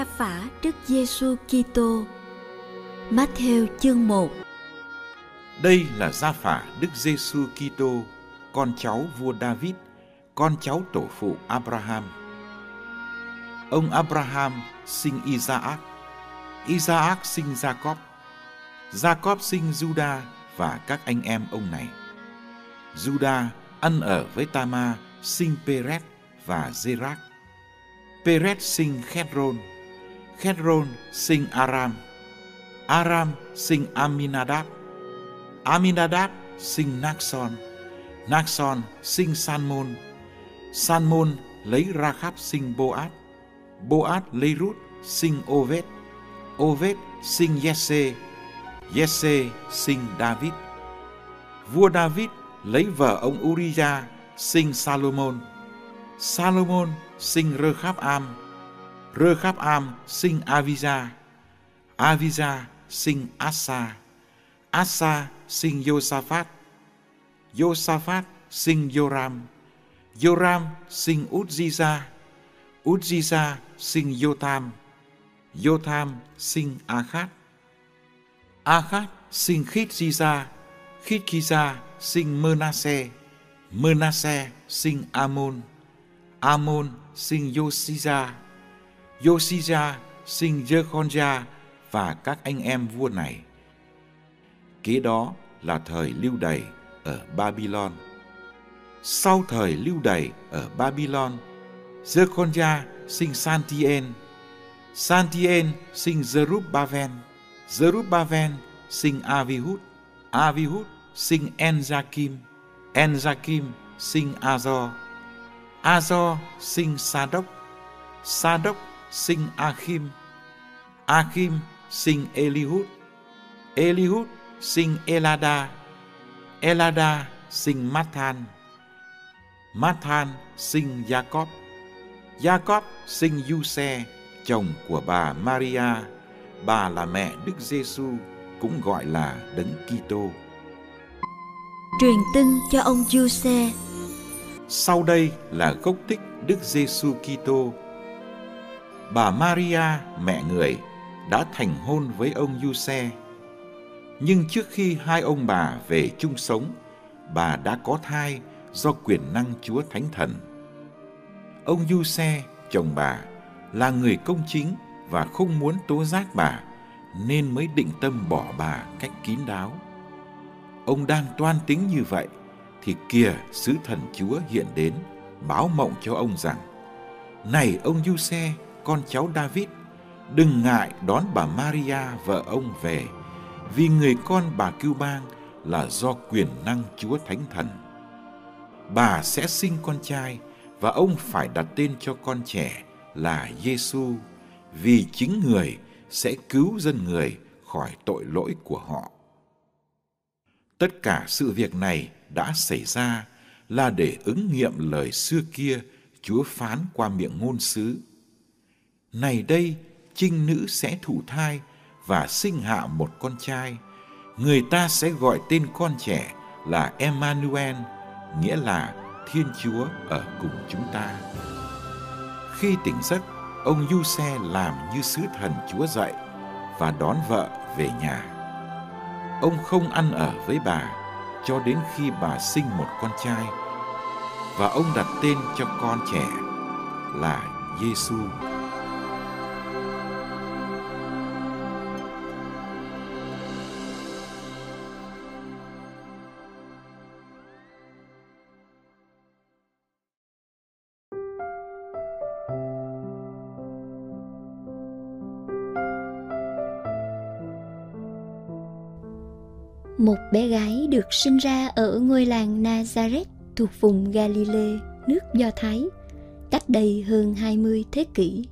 Gia phả Đức Giêsu Kitô. Matthew chương 1 Đây là gia phả Đức Giêsu Kitô, con cháu vua David, con cháu tổ phụ Abraham. Ông Abraham sinh Isaac, Isaac sinh Jacob, Jacob sinh Juda và các anh em ông này. Juda ăn ở với Tama sinh Peret và Zerach. Peret sinh Khedron, Khedron sinh Aram, Aram sinh Aminadab, Aminadab sinh Naxon, Naxon sinh Salmon, Salmon lấy Rachab sinh Boaz, Boaz lấy Ruth sinh Ovet, Ovet sinh Jesse, Jesse sinh David. Vua David lấy vợ ông Uriah sinh Salomon, Salomon sinh Rơ-kháp-am, sinh Avija, Avija sinh Asa, Asa sinh Josaphat, Josaphat sinh Joram, Joram sinh Uzziza, Uzziza sinh Yotam, Yotam sinh Akhat, Akhat sinh Khít-di-ra, khít ra sinh Mơ-na-se, sinh Amon, Amon sinh Yosiza. Yosija sinh Jekonja và các anh em vua này. Kế đó là thời lưu đày ở Babylon. Sau thời lưu đày ở Babylon, Jekonja sinh Santien, Santien sinh Zerubbabel, Zerubbabel sinh Avihud, Avihud sinh Enjakim, Enjakim sinh Azor, Azor sinh Sadok, Sadok sinh Achim, Achim sinh Elihud, Elihud sinh Elada, Elada sinh Mathan, Mathan sinh Jacob, Jacob sinh Giuse, chồng của bà Maria, bà là mẹ Đức Giêsu cũng gọi là Đấng Kitô. Truyền tin cho ông Giuse. Sau đây là gốc tích Đức Giêsu Kitô. Bà Maria, mẹ người, đã thành hôn với ông Giuse. Nhưng trước khi hai ông bà về chung sống, bà đã có thai do quyền năng Chúa Thánh Thần. Ông Giuse, chồng bà, là người công chính và không muốn tố giác bà, nên mới định tâm bỏ bà cách kín đáo. Ông đang toan tính như vậy, thì kìa sứ thần Chúa hiện đến, báo mộng cho ông rằng, Này ông Giuse, con cháu David, đừng ngại đón bà Maria vợ ông về, vì người con bà cưu bang là do quyền năng Chúa Thánh Thần. Bà sẽ sinh con trai và ông phải đặt tên cho con trẻ là Giêsu, vì chính người sẽ cứu dân người khỏi tội lỗi của họ. Tất cả sự việc này đã xảy ra là để ứng nghiệm lời xưa kia Chúa phán qua miệng ngôn sứ. Này đây, trinh nữ sẽ thụ thai và sinh hạ một con trai. Người ta sẽ gọi tên con trẻ là Emmanuel, nghĩa là Thiên Chúa ở cùng chúng ta. Khi tỉnh giấc, ông Du Xe làm như sứ thần Chúa dạy và đón vợ về nhà. Ông không ăn ở với bà cho đến khi bà sinh một con trai và ông đặt tên cho con trẻ là Giêsu. Một bé gái được sinh ra ở ngôi làng Nazareth thuộc vùng Galilee, nước Do Thái, cách đây hơn 20 thế kỷ.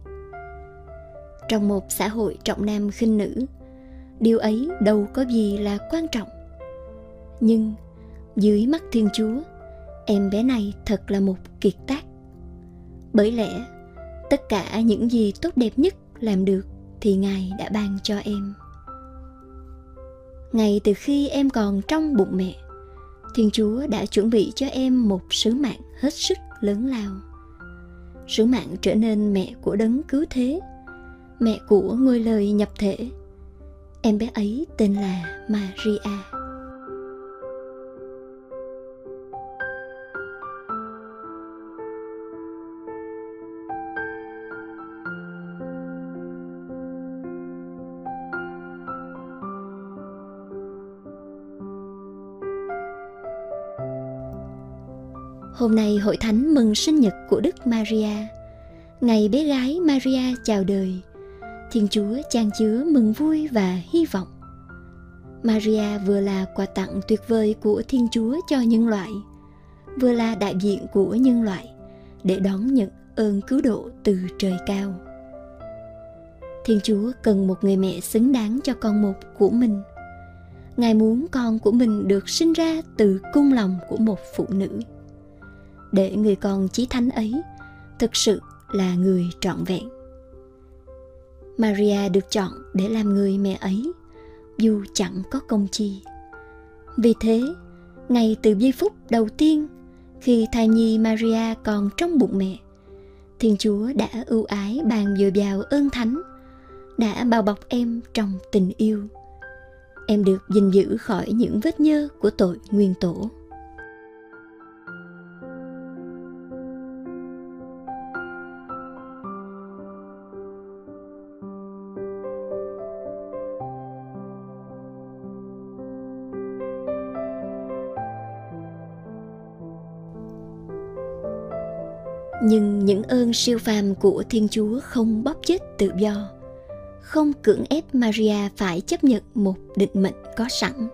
Trong một xã hội trọng nam khinh nữ, điều ấy đâu có gì là quan trọng. Nhưng dưới mắt Thiên Chúa, em bé này thật là một kiệt tác. Bởi lẽ, tất cả những gì tốt đẹp nhất làm được thì Ngài đã ban cho em ngay từ khi em còn trong bụng mẹ, thiên chúa đã chuẩn bị cho em một sứ mạng hết sức lớn lao. Sứ mạng trở nên mẹ của đấng cứu thế, mẹ của ngôi lời nhập thể. Em bé ấy tên là maria. Hôm nay hội thánh mừng sinh nhật của Đức Maria. Ngày bé gái Maria chào đời, Thiên Chúa chan chứa mừng vui và hy vọng. Maria vừa là quà tặng tuyệt vời của Thiên Chúa cho nhân loại, vừa là đại diện của nhân loại để đón nhận ơn cứu độ từ trời cao. Thiên Chúa cần một người mẹ xứng đáng cho con một của mình. Ngài muốn con của mình được sinh ra từ cung lòng của một phụ nữ để người con chí thánh ấy thực sự là người trọn vẹn. Maria được chọn để làm người mẹ ấy, dù chẳng có công chi. Vì thế, ngay từ giây phút đầu tiên khi thai nhi maria còn trong bụng mẹ, thiên chúa đã ưu ái bàn dồi dào ơn thánh, đã bao bọc em trong tình yêu. Em được gìn giữ khỏi những vết nhơ của tội nguyên tổ nhưng những ơn siêu phàm của thiên chúa không bóp chết tự do. Không cưỡng ép maria phải chấp nhận một định mệnh có sẵn.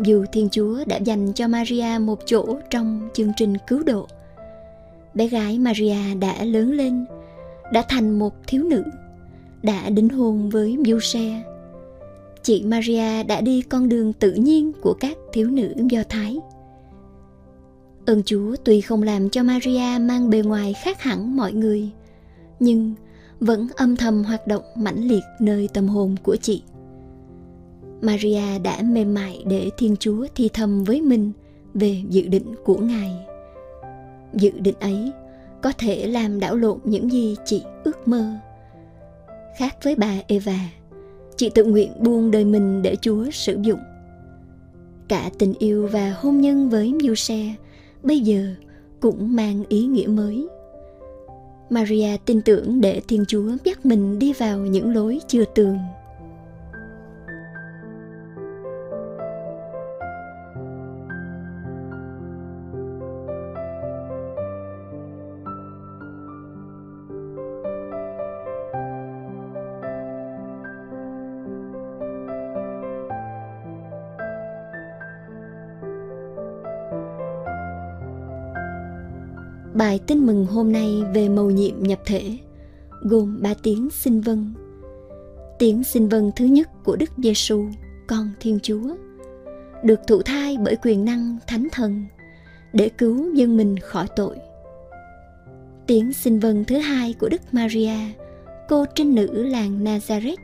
Dù thiên chúa đã dành cho maria một chỗ trong chương trình cứu độ, bé gái maria đã lớn lên, đã thành một thiếu nữ, đã đính hôn với Giuse. Chị Maria đã đi con đường tự nhiên của các thiếu nữ Do Thái. Ơn Chúa tuy không làm cho Maria mang bề ngoài khác hẳn mọi người, nhưng vẫn âm thầm hoạt động mãnh liệt nơi tâm hồn của chị. Maria đã mềm mại để Thiên Chúa thi thầm với mình về dự định của Ngài. Dự định ấy có thể làm đảo lộn những gì chị ước mơ. Khác với bà Eva, chị tự nguyện buông đời mình để Chúa sử dụng. Cả tình yêu và hôn nhân với Giuse bây giờ cũng mang ý nghĩa mới. Maria tin tưởng để thiên chúa dắt mình đi vào những lối chưa tường Bài tin mừng hôm nay về mầu nhiệm nhập thể gồm ba tiếng xin vâng. Tiếng xin vâng thứ nhất của Đức Giêsu, con Thiên Chúa, được thụ thai bởi quyền năng thánh thần để cứu dân mình khỏi tội. Tiếng xin vâng thứ hai của Đức Maria, cô trinh nữ làng Nazareth.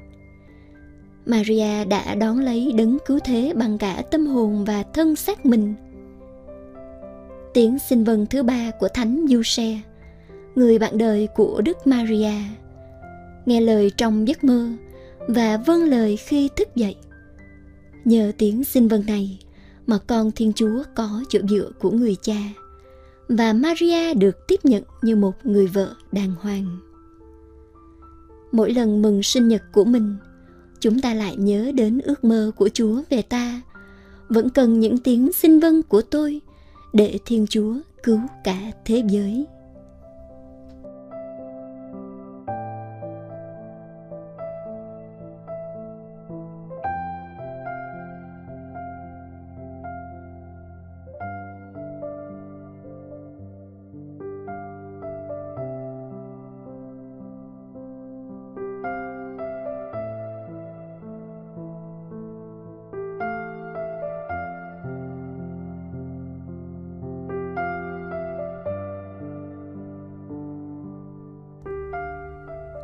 Maria đã đón lấy đấng cứu thế bằng cả tâm hồn và thân xác mình – tiếng xin vâng thứ ba của Thánh Giuse, người bạn đời của Đức Maria, nghe lời trong giấc mơ và vâng lời khi thức dậy. Nhờ tiếng xin vâng này mà con Thiên Chúa có chỗ dựa của người cha và Maria được tiếp nhận như một người vợ đàng hoàng. Mỗi lần mừng sinh nhật của mình, chúng ta lại nhớ đến ước mơ của Chúa về ta. Vẫn cần những tiếng xin vâng của tôi để Thiên Chúa cứu cả thế giới.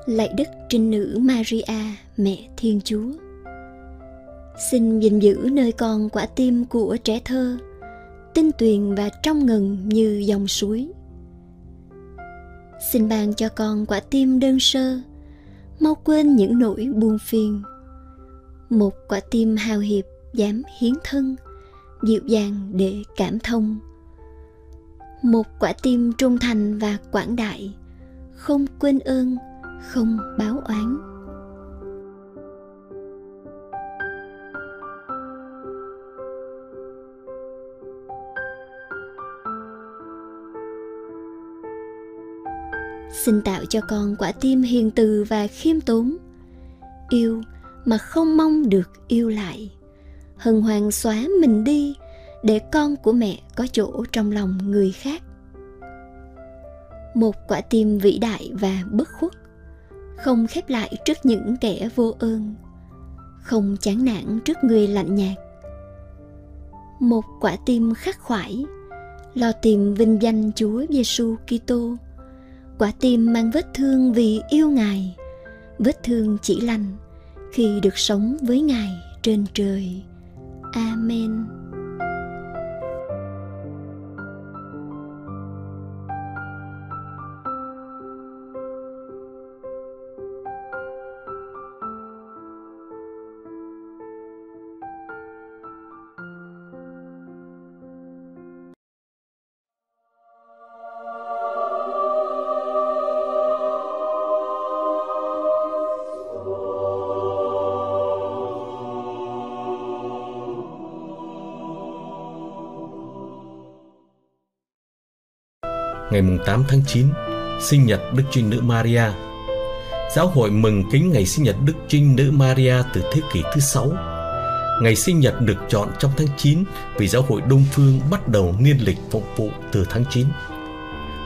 Lạy đức trinh nữ Maria, mẹ Thiên Chúa. Xin gìn giữ nơi con quả tim của trẻ thơ, tinh tuyền và trong ngần như dòng suối. Xin ban cho con quả tim đơn sơ, mau quên những nỗi buồn phiền. Một quả tim hào hiệp dám hiến thân, dịu dàng để cảm thông. Một quả tim trung thành và quảng đại, không quên ơn, không báo oán. xin tạo cho con quả tim hiền từ và khiêm tốn. Yêu mà không mong được yêu lại. Hân hoan xóa mình đi để con của mẹ có chỗ trong lòng người khác. Một quả tim vĩ đại và bất khuất không khép lại trước những kẻ vô ơn, không chán nản trước người lạnh nhạt. Một quả tim khắc khoải, lo tìm vinh danh Chúa Giêsu Kitô. Quả tim mang vết thương vì yêu ngài, vết thương chỉ lành khi được sống với ngài trên trời. Amen. Ngày 8 tháng 9, sinh nhật Đức Trinh Nữ Maria. Giáo hội mừng kính ngày sinh nhật Đức Trinh Nữ Maria từ thế kỷ thứ sáu. Ngày sinh nhật được chọn trong tháng 9 vì giáo hội Đông Phương bắt đầu niên lịch phục vụ từ tháng 9.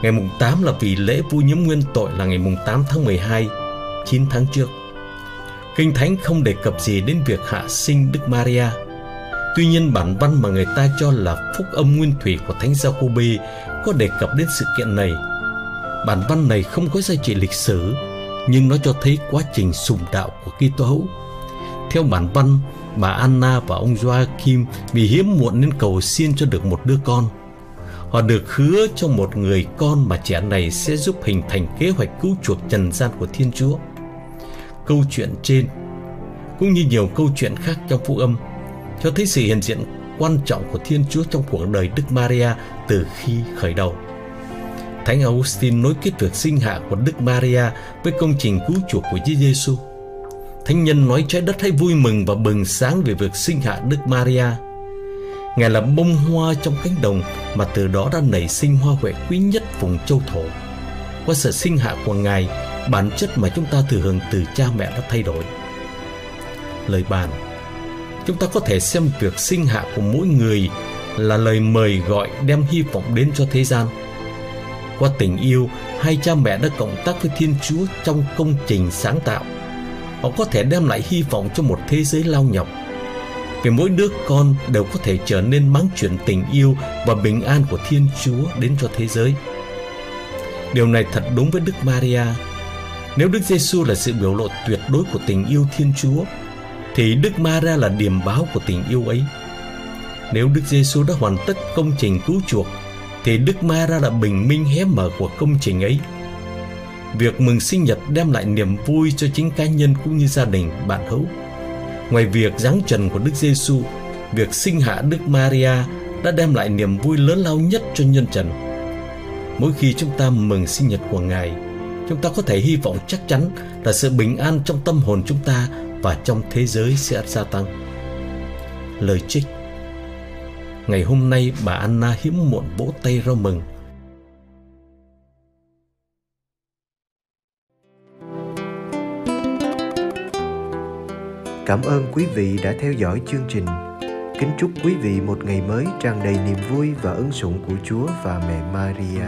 Ngày mùng 8 là vì lễ vui nhiễm nguyên tội là ngày mùng 8 tháng 12, 9 tháng trước. Kinh Thánh không đề cập gì đến việc hạ sinh Đức Maria. Tuy nhiên bản văn mà người ta cho là phúc âm nguyên thủy của Thánh Giacôbê có đề cập đến sự kiện này. Bản văn này không có giá trị lịch sử, nhưng nó cho thấy quá trình sùng đạo của Kitô hữu. Theo bản văn, bà Anna và ông Joachim vì hiếm muộn nên cầu xin cho được một đứa con. Họ được hứa cho một người con mà trẻ này sẽ giúp hình thành kế hoạch cứu chuộc trần gian của Thiên Chúa. Câu chuyện trên cũng như nhiều câu chuyện khác trong phúc âm cho thấy sự hiện diện quan trọng của Thiên Chúa trong cuộc đời Đức Maria từ khi khởi đầu. Thánh Augustine nối kết việc sinh hạ của Đức Maria với công trình cứu chuộc của Chúa Giêsu. Thánh nhân nói trái đất hãy vui mừng và bừng sáng về việc sinh hạ Đức Maria. Ngài là bông hoa trong cánh đồng mà từ đó đã nảy sinh hoa huệ quý nhất vùng châu thổ. Qua sự sinh hạ của Ngài, bản chất mà chúng ta thừa hưởng từ cha mẹ đã thay đổi. Lời bàn chúng ta có thể xem việc sinh hạ của mỗi người là lời mời gọi đem hy vọng đến cho thế gian. Qua tình yêu, hai cha mẹ đã cộng tác với Thiên Chúa trong công trình sáng tạo. Họ có thể đem lại hy vọng cho một thế giới lao nhọc. Vì mỗi đứa con đều có thể trở nên mang chuyển tình yêu và bình an của Thiên Chúa đến cho thế giới. Điều này thật đúng với Đức Maria. Nếu Đức Giêsu là sự biểu lộ tuyệt đối của tình yêu Thiên Chúa, thì Đức Maria là điểm báo của tình yêu ấy. Nếu Đức Giêsu đã hoàn tất công trình cứu chuộc thì Đức Maria là bình minh hé mở của công trình ấy. Việc mừng sinh nhật đem lại niềm vui cho chính cá nhân cũng như gia đình bạn hữu. Ngoài việc giáng trần của Đức Giêsu, việc sinh hạ Đức Maria đã đem lại niềm vui lớn lao nhất cho nhân trần. Mỗi khi chúng ta mừng sinh nhật của Ngài, chúng ta có thể hy vọng chắc chắn là sự bình an trong tâm hồn chúng ta và trong thế giới sẽ gia tăng. Lời trích, Ngày hôm nay bà Anna hiếm muộn vỗ tay rau mừng Cảm ơn quý vị đã theo dõi chương trình. Kính chúc quý vị một ngày mới tràn đầy niềm vui và ân sủng của Chúa và mẹ Maria.